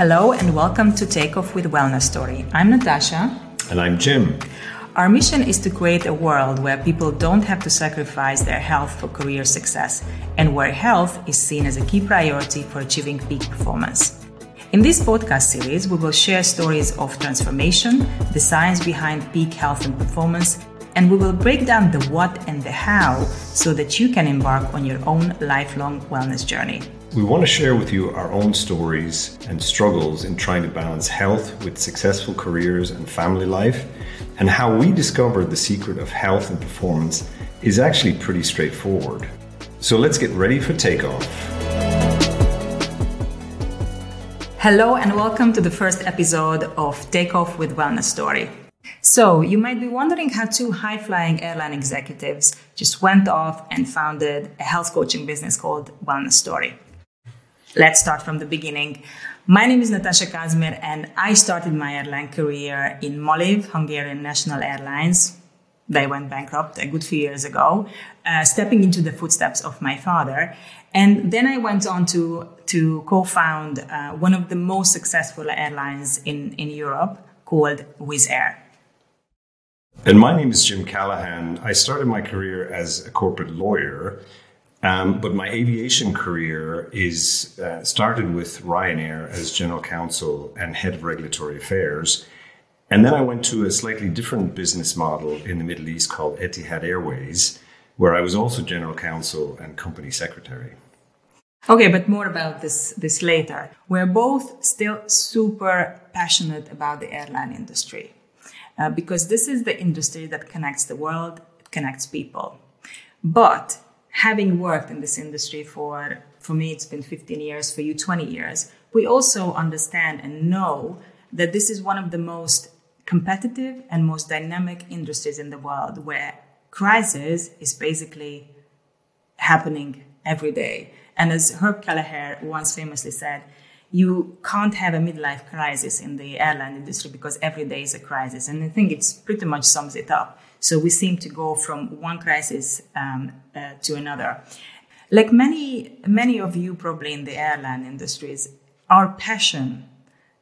Hello and welcome to Takeoff with Wellnesstory. I'm Natasa. And I'm Jim. Our mission is to create a world where people don't have to sacrifice their health for career success and where health is seen as a key priority for achieving peak performance. In this podcast series, we will share stories of transformation, the science behind peak health and performance, and we will break down the what and the how so that you can embark on your own lifelong wellness journey. We want to share with you our own stories and struggles in trying to balance health with successful careers and family life, and how we discovered the secret of health and performance is actually pretty straightforward. So let's get ready for takeoff. Hello, and welcome to the first episode of Takeoff with Wellnesstory. So, you might be wondering how two high flying airline executives just went off and founded a health coaching business called Wellnesstory. Let's start from the beginning. My name is Natasa Kazmer, and I started my airline career in Malév, Hungarian National Airlines. They went bankrupt a good few years ago, uh, stepping into the footsteps of my father. And then I went on to, to co found uh, one of the most successful airlines in, in Europe called Wizz Air. And my name is Jim Callaghan. I started my career as a corporate lawyer um, but my aviation career is uh, started with Ryanair as general counsel and head of regulatory affairs. And then I went to a slightly different business model in the Middle East called Etihad Airways, where I was also general counsel and company secretary. Okay, but more about this this later. We're both still super passionate about the airline industry uh, because this is the industry that connects the world, it connects people. But having worked in this industry for, for me, it's been 15 years, for you, 20 years, we also understand and know that this is one of the most competitive and most dynamic industries in the world where crisis is basically happening every day. And as Herb Kelleher once famously said, you can't have a midlife crisis in the airline industry because every day is a crisis. And I think it's pretty much sums it up. So we seem to go from one crisis um, uh, to another. Like many, many of you probably in the airline industries, our passion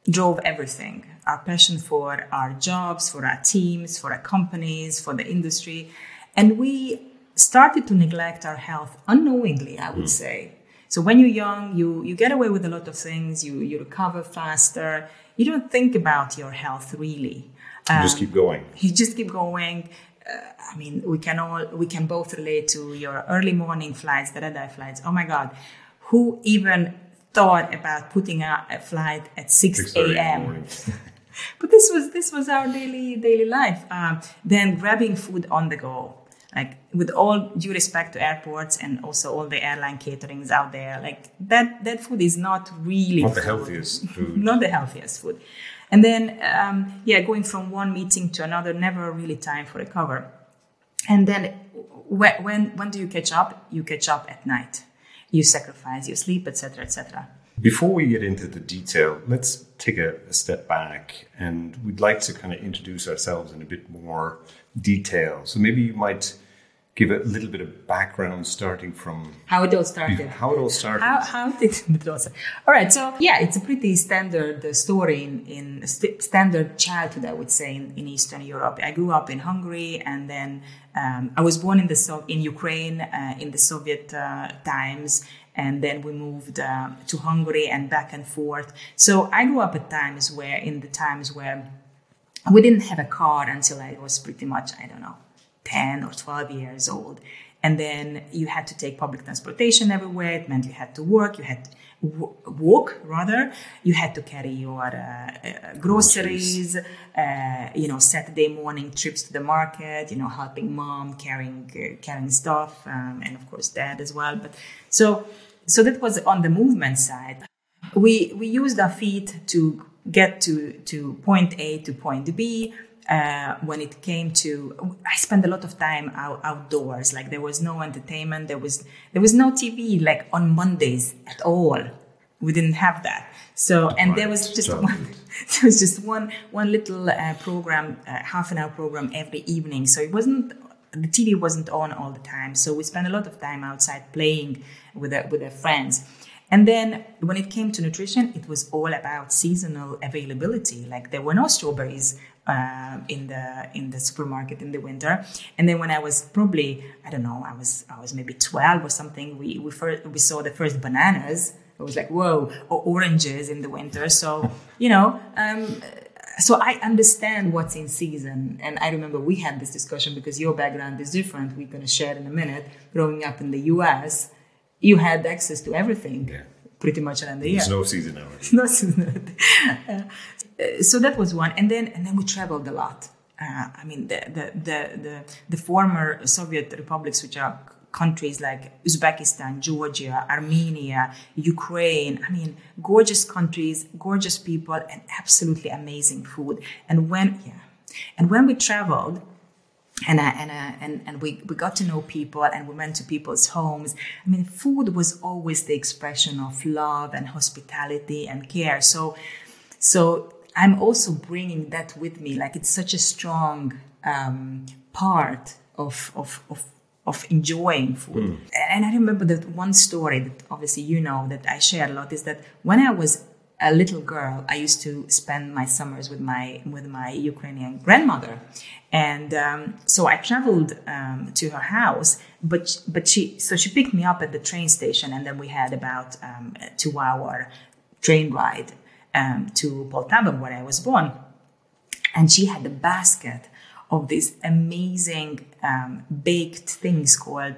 drove everything. Our passion for our jobs, for our teams, for our companies, for the industry. And we started to neglect our health unknowingly, I would mm. say. So when you're young, you, you get away with a lot of things, you, you recover faster, you don't think about your health really. Um, you just keep going. You just keep going. I mean, we can all we can both relate to your early morning flights, the red eye flights. Oh my God, who even thought about putting a, a flight at six a.m. but this was this was our daily daily life. Um, then grabbing food on the go, like with all due respect to airports and also all the airline caterings out there, like that that food is not really not food. the healthiest food. not the healthiest food. And then, um, yeah, going from one meeting to another, never really time for recover. And then, when, when, when do you catch up? You catch up at night. You sacrifice your sleep, etc., etc. Before we get into the detail, let's take a, a step back and we'd like to kind of introduce ourselves in a bit more detail. So maybe you might give a little bit of background starting from how it all started. How it all started. How, how did it all start? All right. So yeah, it's a pretty standard uh, story in, in st- standard childhood, I would say, in, in Eastern Europe. I grew up in Hungary, and then um, I was born in the so- in Ukraine uh, in the Soviet uh, times, and then we moved uh, to Hungary and back and forth. So I grew up at times where, in the times where we didn't have a car until I was pretty much, I don't know, 10 or 12 years old. And then you had to take public transportation everywhere. It meant you had to work, you had to w- walk rather. You had to carry your uh, uh, groceries, uh, you know, Saturday morning trips to the market, you know, helping mom carrying, uh, carrying stuff, um, and of course dad as well. But so, so that was on the movement side. We, we used our feet to get to, to point A to point B uh, when it came to i spent a lot of time out, outdoors like there was no entertainment there was there was no tv like on mondays at all we didn't have that so and right. there was just one there was just one one little uh, program uh, half an hour program every evening so it wasn't the TV wasn't on all the time, so we spent a lot of time outside playing with our, with our friends. And then when it came to nutrition, it was all about seasonal availability. Like there were no strawberries uh, in the in the supermarket in the winter. And then when I was probably I don't know I was I was maybe twelve or something. We we first, we saw the first bananas. It was like whoa, or oranges in the winter. So you know. Um, so I understand what's in season, and I remember we had this discussion because your background is different. We're going to share in a minute. Growing up in the U.S., you had access to everything. Yeah. Pretty much around the There's year. no seasonality. no seasonality. Uh, so that was one, and then and then we traveled a lot. Uh, I mean, the, the the the the former Soviet republics, which are countries like Uzbekistan, Georgia, Armenia, Ukraine. I mean, gorgeous countries, gorgeous people, and absolutely amazing food. And when yeah, and when we traveled, and I, and, I, and and we, we got to know people and we went to people's homes. I mean, food was always the expression of love and hospitality and care. So, so I'm also bringing that with me. Like it's such a strong um, part of of of of enjoying food. And I remember that one story that obviously you know that I share a lot is that when I was a little girl, I used to spend my summers with my with my Ukrainian grandmother, and um, so I traveled um, to her house. But but she so she picked me up at the train station, and then we had about um, a two hour train ride um, to Poltava, where I was born. And she had a basket of these amazing um, baked things called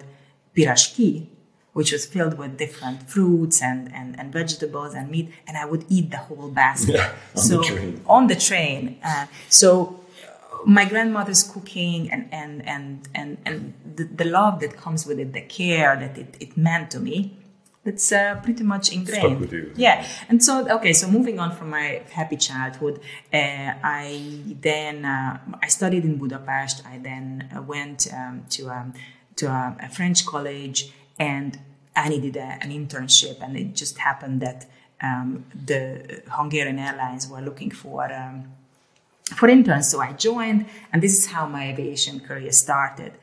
pirashki, which was filled with different fruits and, and, and vegetables and meat, and I would eat the whole basket. Yeah, on so the train. on the train. Uh, so uh, my grandmother's cooking and and and and, and the, the love that comes with it, the care that it, it meant to me, that's uh, pretty much ingrained. you. Yeah, and so okay, so moving on from my happy childhood, uh, I then uh, I studied in Budapest. I then uh, went um, to um, to a, a French college, and I needed a, an internship, and it just happened that um, the Hungarian Airlines were looking for. Um, for interns, so I joined, and this is how my aviation career started.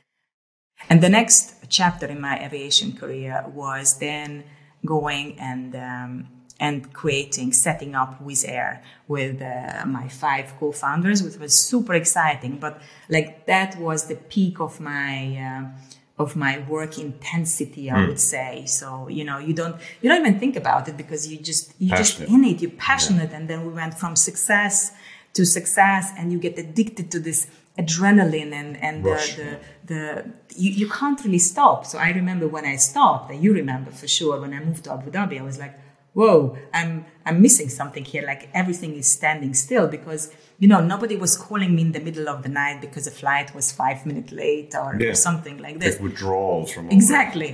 And the next chapter in my aviation career was then going and um, and creating, setting up Wizz Air with uh, my five co-founders, which was super exciting. But like that was the peak of my uh, of my work intensity, I would say. So you know, you don't you don't even think about it because you just you Passionate. just in it, you're passionate, and then we went from success to success, and you get addicted to this adrenaline and and the, Rush, the the you, you can't really stop. So I remember when I stopped, and you remember for sure when I moved to Abu Dhabi, I was like, whoa, I'm I'm missing something here. Like everything is standing still because you know nobody was calling me in the middle of the night because a flight was five minutes late or, Yeah. or something like this. Like withdrawals from Exactly.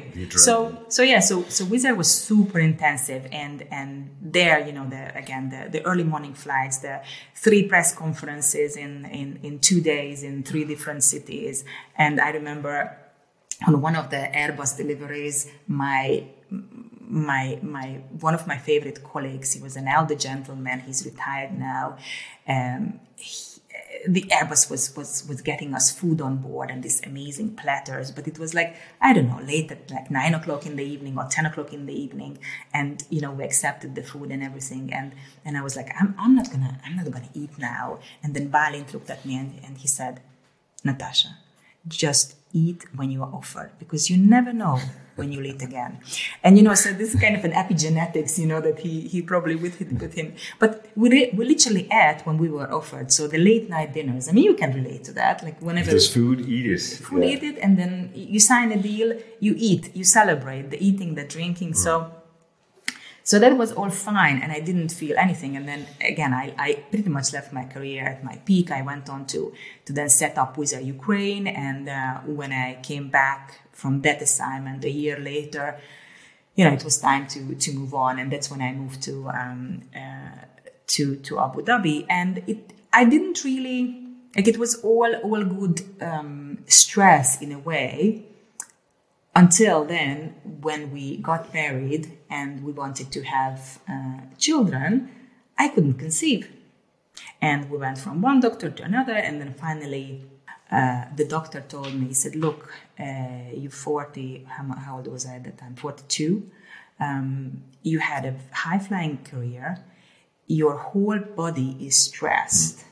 So so yeah, so so Wizz Air was super intensive and and there, you know, the again the, the early morning flights, the three press conferences in, in in two days in three different cities. And I remember on one of the Airbus deliveries, my my my one of my favorite colleagues, he was an elder gentleman, he's retired now. Um, he- the Airbus was was was getting us food on board and these amazing platters, but it was like I don't know, late at like nine o'clock in the evening or ten o'clock in the evening, and you know we accepted the food and everything, and and I was like I'm I'm not gonna I'm not gonna eat now, and then Balint looked at me and, and he said, Natasa, just eat when you are offered because you never know when you'll eat again. And you know, so this is kind of an epigenetics, you know, that he he probably with him, with him. But we re- we literally ate when we were offered. So the late night dinners. I mean, you can relate to that. Like whenever there's food, eat it. food, Yeah. eat it, and then you sign a deal, you eat, you celebrate the eating, the drinking. So, mm. So that was all fine, and I didn't feel anything. And then again, I, I pretty much left my career at my peak. I went on to to then set up Wizz Air Ukraine, and uh, when I came back from that assignment a year later, you know, it was time to to move on, and that's when I moved to um, uh, to to Abu Dhabi, and it I didn't really like it was all all good um, stress in a way until then when we got married and we wanted to have uh, children i couldn't conceive and we went from one doctor to another and then finally uh, the doctor told me, he said, Look, uh, you're 40, how, how, old was I at that time? 42. Um, you had a high flying career, your whole body is stressed.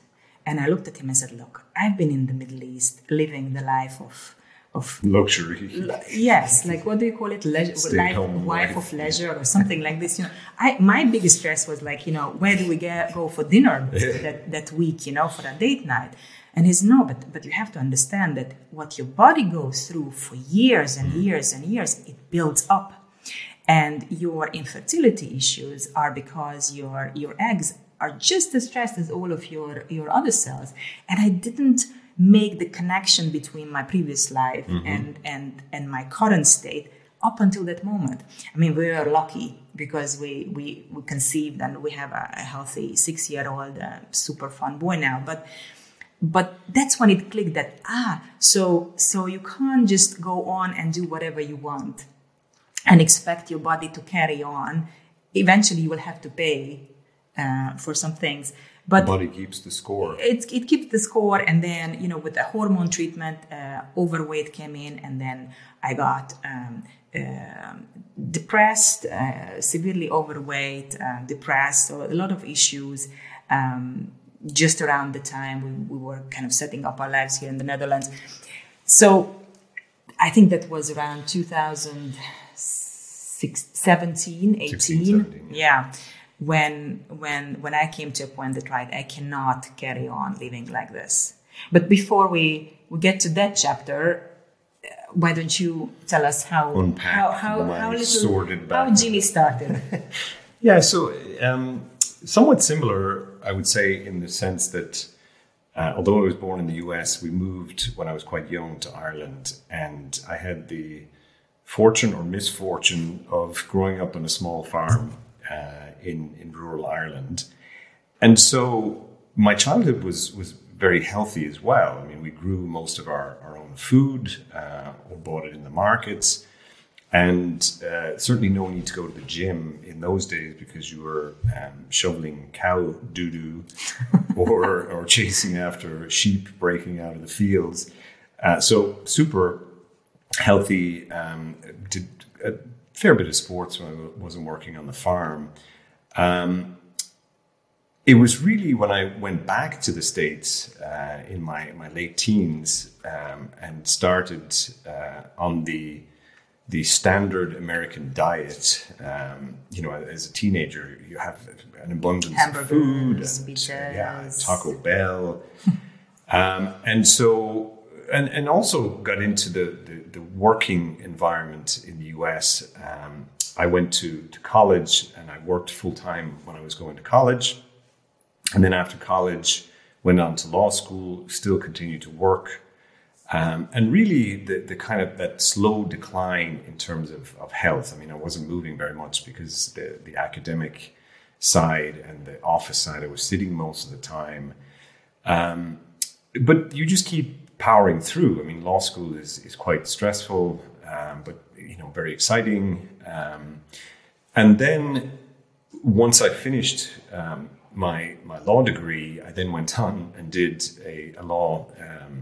And I looked at him and said, Look, I've been in the Middle East living the life of of luxury. yes, like what do you call it? Leisure, life, wife of leisure or something like this. You know, I my biggest stress was like, you know, where do we get, go for dinner that, that week? You know, for a date night. And he's no, but but you have to understand that what your body goes through for years and mm-hmm. years and years, it builds up. And your infertility issues are because your your eggs are just as stressed as all of your your other cells. And I didn't make the connection between my previous life mm-hmm. and and and my current state up until that moment. I mean, we were lucky because we we, we conceived and we have a, a healthy six year old uh, super fun boy now, but. But that's when it clicked that ah so so you can't just go on and do whatever you want and expect your body to carry on. Eventually, you will have to pay uh, for some things. But the body keeps the score. It, it keeps the score, and then you know with the hormone treatment, uh, overweight came in, and then I got um, uh, depressed, uh, severely overweight, uh, depressed, so a lot of issues. Um, just around the time we, we were kind of setting up our lives here in the Netherlands, so I think that was around 2017, 18. 16, 17, yeah. yeah when when when I came to a point that right, I cannot carry on living like this. But before we we get to that chapter, uh, why don't you tell us how Unpack how how, how little, sorted back. how Jimmy started? yeah, so um, somewhat similar, I would say, in the sense that. Uh, although I was born in the US, we moved when I was quite young to Ireland, and I had the fortune or misfortune of growing up on a small farm uh, in in rural Ireland, and so my childhood was was very healthy as well. I mean, we grew most of our, our own food uh, or bought it in the markets, and uh, certainly no need to go to the gym in those days because you were um, shoveling cow doo doo or or chasing after sheep breaking out of the fields. Uh, so super healthy. Um, did a fair bit of sports when I wasn't working on the farm. Um, it was really when I went back to the States uh, in my, my late teens um, and started uh, on the the standard American diet. Um, you know, as a teenager, you have an abundance of food, and, yeah, Taco Bell, um, and so and and also got into the, the, the working environment in the U.S. Um, I went to, to college and I worked full time when I was going to college. And then after college, went on to law school, still continued to work. Um, and really, the, the kind of that slow decline in terms of, of health. I mean, I wasn't moving very much because the, the academic side and the office side, I was sitting most of the time. Um, but you just keep powering through. I mean, law school is, is quite stressful, um, but you know, very exciting. Um, and then once I finished um, my my law degree, I then went on and did a, a law, um,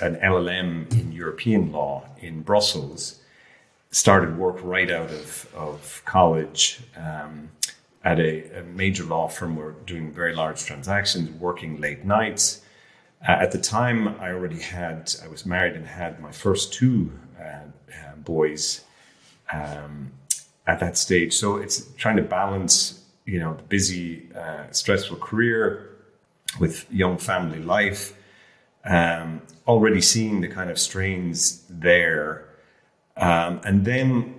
an LLM in European law in Brussels. Started work right out of of college um, at a, a, major law firm. We're doing very large transactions, working late nights. Uh, at the time, I already had I was married and had my first two uh, uh, boys um, at that stage. So it's trying to balance, you know, the busy, uh, stressful career with young family life. Um, already seeing the kind of strains there, um, and then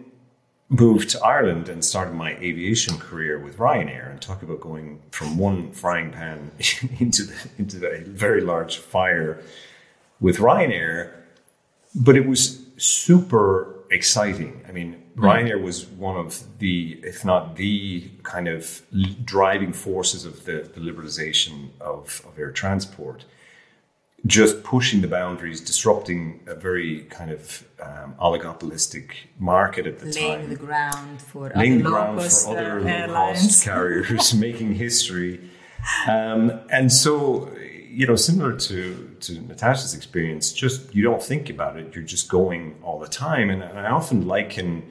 moved to Ireland and started my aviation career with Ryanair. And talk about going from one frying pan into the, into a very large fire with Ryanair. But it was super exciting. I mean, mm. Ryanair was one of the, if not the kind of driving forces of the, the liberalization of, of air transport. Just pushing the boundaries, disrupting a very kind of um, oligopolistic market at the laying time. Laying the ground for laying other ground for other uh, cost carriers, making history. Um, and so you know, similar to to Natasa's experience, just you don't think about it. You're just going all the time, and, and I often liken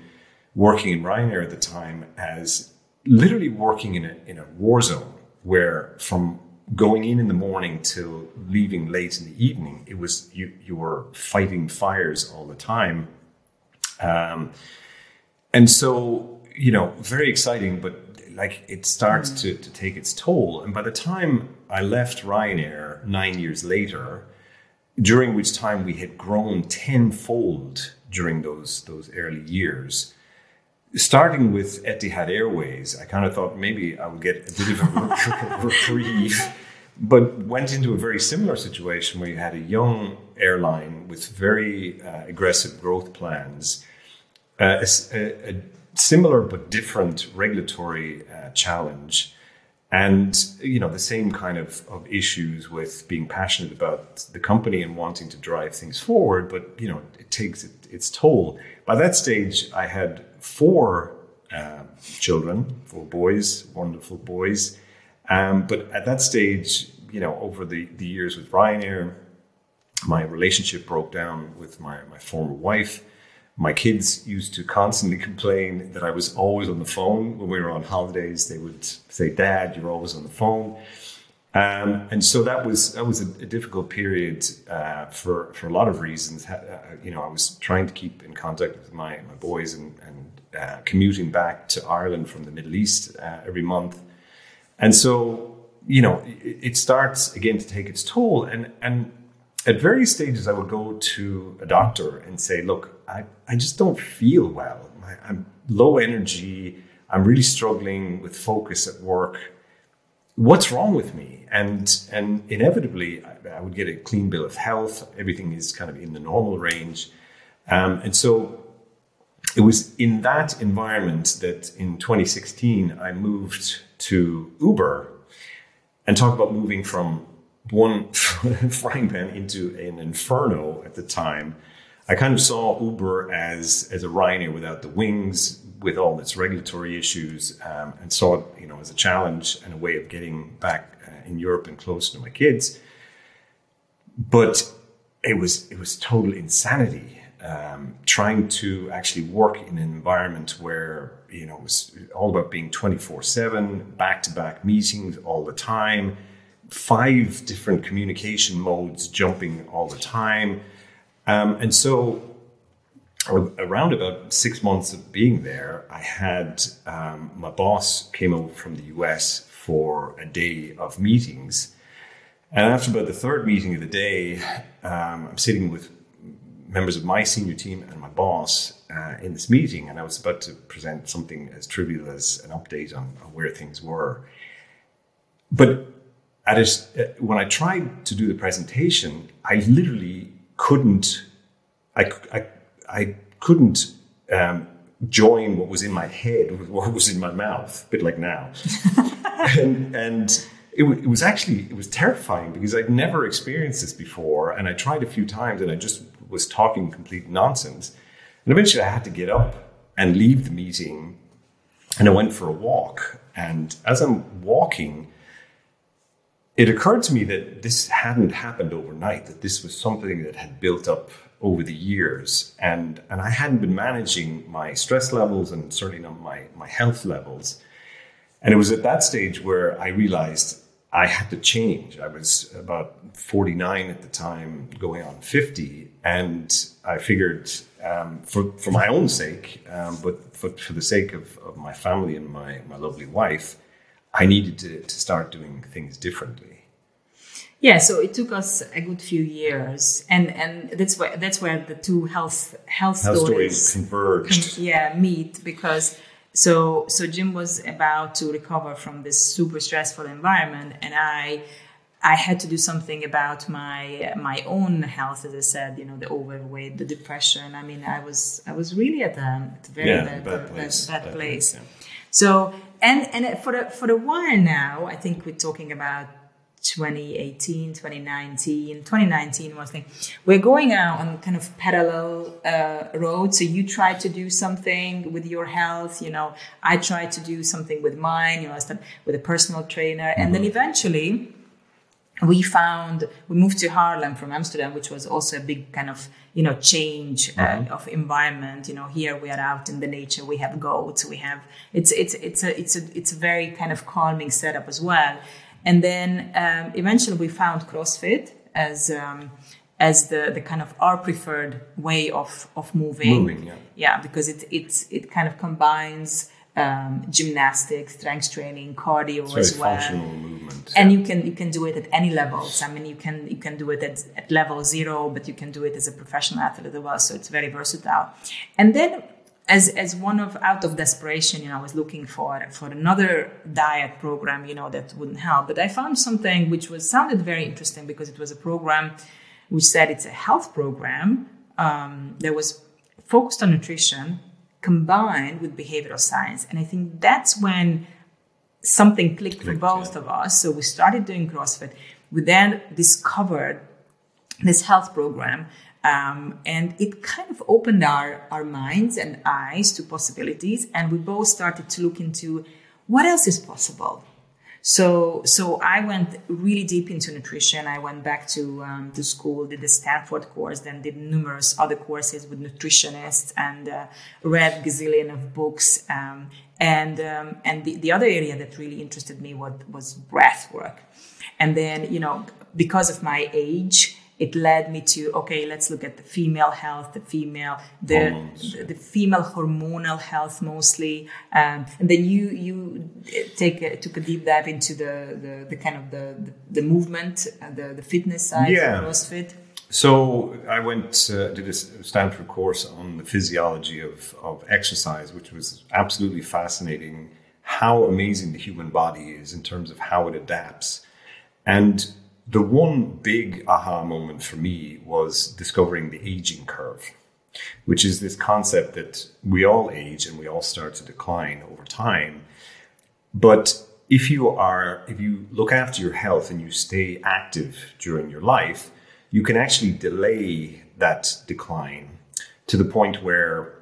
working in Ryanair at the time as literally working in a in a war zone where from going in in the morning till leaving late in the evening, it was you you were fighting fires all the time, um, and so you know very exciting, but like it starts mm. to to take its toll. And by the time I left Ryanair nine years later, during which time we had grown tenfold during those those early years starting with Etihad Airways, I kind of thought maybe I would get a bit of a reprieve, but went into a very similar situation where you had a young airline with very uh, aggressive growth plans, uh, a, a, similar but different regulatory uh, challenge. And you know the same kind of, of issues with being passionate about the company and wanting to drive things forward, but you know it takes it, its toll. By that stage, I had four uh, children, four boys, wonderful boys. Um, but at that stage, you know, over the, the years with Ryanair, my relationship broke down with my, my former wife. My kids used to constantly complain that I was always on the phone. When we were on holidays, they would say, Dad, you're always on the phone. Um, and so that was that was a, a difficult period uh, for for a lot of reasons. Uh, you know, I was trying to keep in contact with my my boys and, and uh, commuting back to Ireland from the Middle East uh, every month, and so you know it, it, starts again to take its toll. And and at various stages, I would go to a doctor and say, "Look, I I just don't feel well. I, I'm low energy. I'm really struggling with focus at work." what's wrong with me? And and inevitably, I, I, would get a clean bill of health. Everything is kind of in the normal range, um, and so it was in that environment that in 2016 I moved to Uber, and talk about moving from one frying pan into an inferno at the time. I kind of saw Uber as as a Ryanair without the wings, with all its regulatory issues, um, and saw it, you know, as a challenge and a way of getting back uh, in Europe and close to my kids. But it was it was total insanity um, trying to actually work in an environment where you know it was all about being twenty four seven, back to back meetings all the time, five different communication modes jumping all the time, um, and so around about six months of being there, I had um, my boss came over from the US for a day of meetings. And after about the third meeting of the day, um, I'm sitting with members of my senior team and my boss uh, in this meeting, and I was about to present something as trivial as an update on, on where things were. But at a, uh, when I tried to do the presentation, I literally couldn't. I, I I couldn't um, join what was in my head with what was in my mouth, a bit like now. and, and it, w- it, was actually it was terrifying because I'd never experienced this before, and I tried a few times, and I just was talking complete nonsense. And eventually, I had to get up and leave the meeting, and I went for a walk. And as I'm walking, it occurred to me that this hadn't happened overnight; that this was something that had built up over the years. And, and I hadn't been managing my stress levels and certainly not my, my health levels. And it was at that stage where I realized I had to change. I was about 49 at the time, going on 50. And I figured um, for, for my own sake, um, but for, for the sake of, of my family and my, my lovely wife, I needed to, to start doing things differently. Yeah, so it took us a good few years, and and that's where that's where the two health health, health stories, stories converged. Com- yeah, meet because so so Jim was about to recover from this super stressful environment, and I I had to do something about my my own health, as I said, you know, the overweight, the depression. I mean, I was I was really at a, at a very yeah, bad, bad, place. Bad, bad, place. place yeah. So and and for the for a while now, I think we're talking about 2018 2019 2019 was like we're going out on kind of parallel uh, roads so you try to do something with your health you know i tried to do something with mine you know i started with a personal trainer and mm-hmm. then eventually we found we moved to Haarlem from Amsterdam, which was also a big kind of you know change uh, Mm-hmm. of environment. You know, here we are out in the nature. We have goats. We have it's it's it's a it's a it's a very kind of calming setup as well. And then um, eventually we found CrossFit as um, as the the kind of our preferred way of of moving. Moving, yeah. Yeah, because it it's it kind of combines. Um, gymnastics, strength training, cardio as well functional movement. and you can you can do it at any levels. I mean, you can you can do it at, at level zero, but you can do it as a professional athlete as well. So it's very versatile. And then, as as one of out of desperation, you know, I was looking for for another diet program, you know, that wouldn't help. But I found something which was sounded very interesting because it was a program which said it's a health program um, that was focused on nutrition combined with behavioral science. And I think that's when something clicked for both yeah. of us. So we started doing CrossFit. We then discovered this health program. Um, and it kind of opened our, our minds and eyes to possibilities. And we both started to look into what else is possible. So, so I went really deep into nutrition. I went back to um, to school, did the Stanford course, then did numerous other courses with nutritionists, and uh, read gazillion of books. Um, and um, and the, the other area that really interested me was was breath work. And then you know because of my age, it led me to okay, let's look at the female health, the female the the, the female hormonal health mostly, um, and then you you take a, took a deep dive into the the, the kind of the the, the movement, uh, the the fitness side, Yeah. of CrossFit. So I went uh, did a Stanford course on the physiology of, of exercise, which was absolutely fascinating. How amazing the human body is in terms of how it adapts, and the one big aha moment for me was discovering the aging curve, which is this concept that we all age and we all start to decline over time. But if you are, if you look after your health and you stay active during your life, you can actually delay that decline to the point where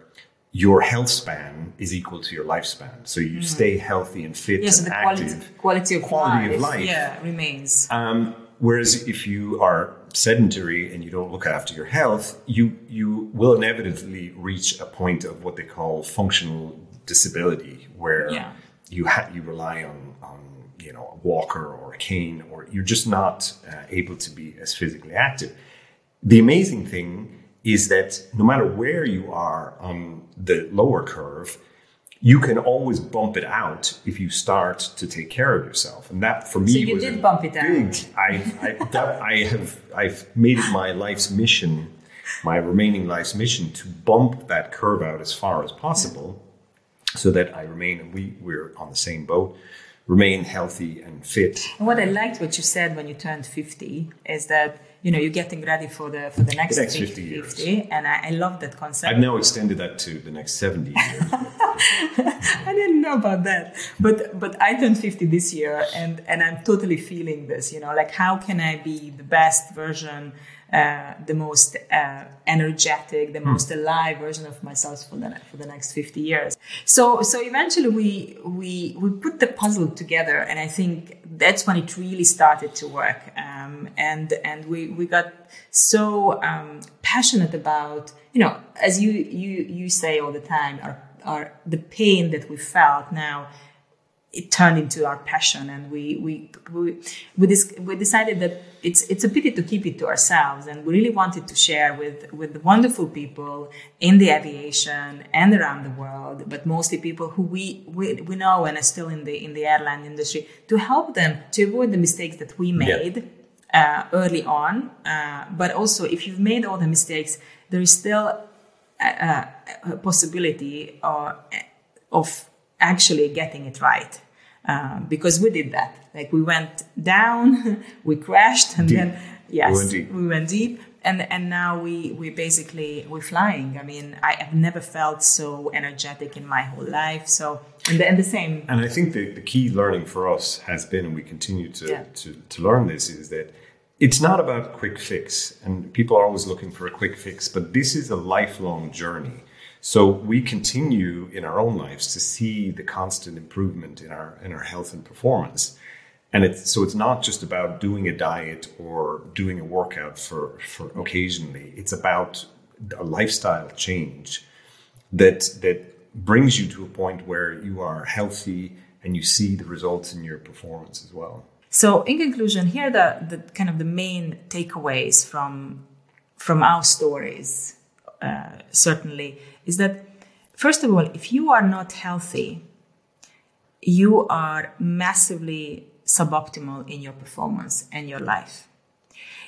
your health span is equal to your lifespan. So you stay healthy and fit Yes, and the quality quality of Quality life, of life. yeah, remains. Um, whereas if you are sedentary and you don't look after your health, you you will inevitably reach a point of what they call functional disability, where Yeah. you ha- you rely on on you know a walker or a cane, or you're just not uh, able to be as physically active. The amazing thing is that no matter where you are on the lower curve, you can always bump it out if you start to take care of yourself. And that for me So you was did bump it out. big, I, I, that, I have I've made it my life's mission, my remaining life's mission to bump that curve out as far as possible so that I remain and we, we're on the same boat, remain healthy and fit. And what I liked what you said when you turned 50 is that you know you're getting ready for the for the next, The next 50, 50 years. 50, and I, I love that concept. I've now extended that to the next 70 years. I didn't know about that, but but I turned 50 this year, and and I'm totally feeling this. You know, like how can I be the best version, uh, the most uh, energetic, the most alive version of myself for the for the next 50 years? So so eventually we we we put the puzzle together, and I think that's when it really started to work. Um, and and we we got so um, passionate about you know as you you you say all the time our our the pain that we felt now it turned into our passion. And we we we we, dis- we decided that it's it's a pity to keep it to ourselves. And we really wanted to share with with the wonderful people in the aviation and around the world but mostly people who we we, we know and are still in the in the airline industry to help them to avoid the mistakes that we made uh, early on uh, but also if you've made all the mistakes there is still a, a possibility or, of actually getting it right. Um, because we did that. Like we went down, we crashed, and Deep. then yes, We went deep. we went deep, and and now we we basically we're flying. I mean, I have never felt so energetic in my whole life. So and the, and the same. And I think the, the key learning for us has been, and we continue to, Yeah. to, to learn this, is that it's not about quick fix. And people are always looking for a quick fix, but this is a lifelong journey. So we continue in our own lives to see the constant improvement in our in our health and performance. And it's, so it's not just about doing a diet or doing a workout for, for occasionally. It's about a lifestyle change that that brings you to a point where you are healthy and you see the results in your performance as well. So, in conclusion, here the, the kind of the main takeaways from from our stories. Uh, certainly, is that first of all, if you are not healthy, you are massively suboptimal in your performance and your life.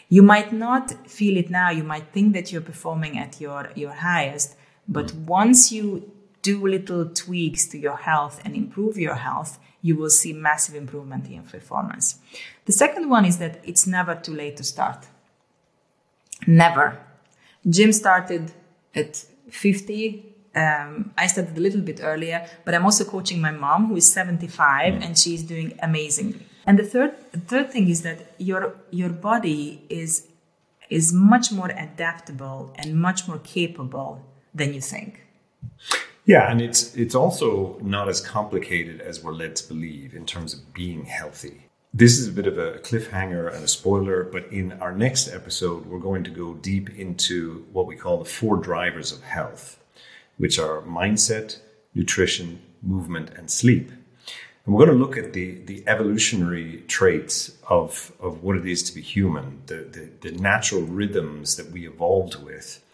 You might not feel it now. You might think that you're performing at your, your highest, but mm. once you do little tweaks to your health and improve your health, you will see massive improvement in performance. The second one is that it's never too late to start. Never. Jim started at 50. Um, I started a little bit earlier, but I'm also coaching my mom who is 75 mm. and she's doing amazingly. And the third third thing is that your your body is is much more adaptable and much more capable than you think. Yeah, and it's it's also not as complicated as we're led to believe in terms of being healthy. This is a bit of a cliffhanger and a spoiler, but in our next episode, we're going to go deep into what we call the four drivers of health, which are mindset, nutrition, movement, and sleep. And we're going to look at the, the evolutionary traits of, of what it is to be human, the, the, the natural rhythms that we evolved with,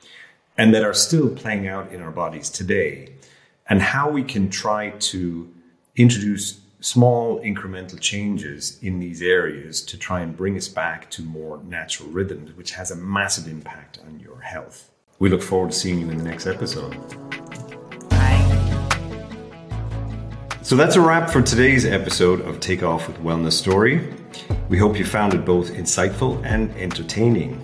and that are still playing out in our bodies today and how we can try to introduce small incremental changes in these areas to try and bring us back to more natural rhythms, which has a massive impact on your health. We look forward to seeing you in the next episode. So that's a wrap for today's episode of Take Off with Wellnesstory. We hope you found it both insightful and entertaining.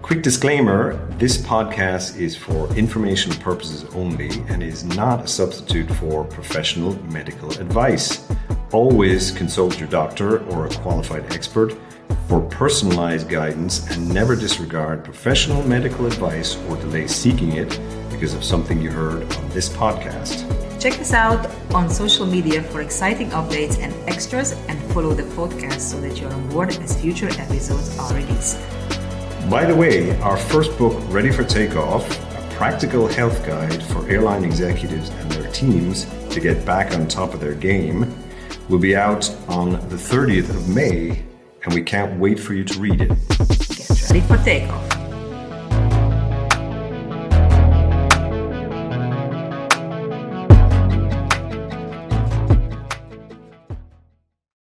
Quick disclaimer this podcast is for informational purposes only and is not a substitute for professional medical advice. Always consult your doctor or a qualified expert for personalized guidance and never disregard professional medical advice or delay seeking it because of something you heard on this podcast. Check us out on social media for exciting updates and extras and follow the podcast so that you're on board as future episodes are released. By the way, our first book, Ready for Takeoff, a practical health guide for airline executives and their teams to get back on top of their game, will be out on the 30th of May, and we can't wait for you to read it. Get ready for takeoff.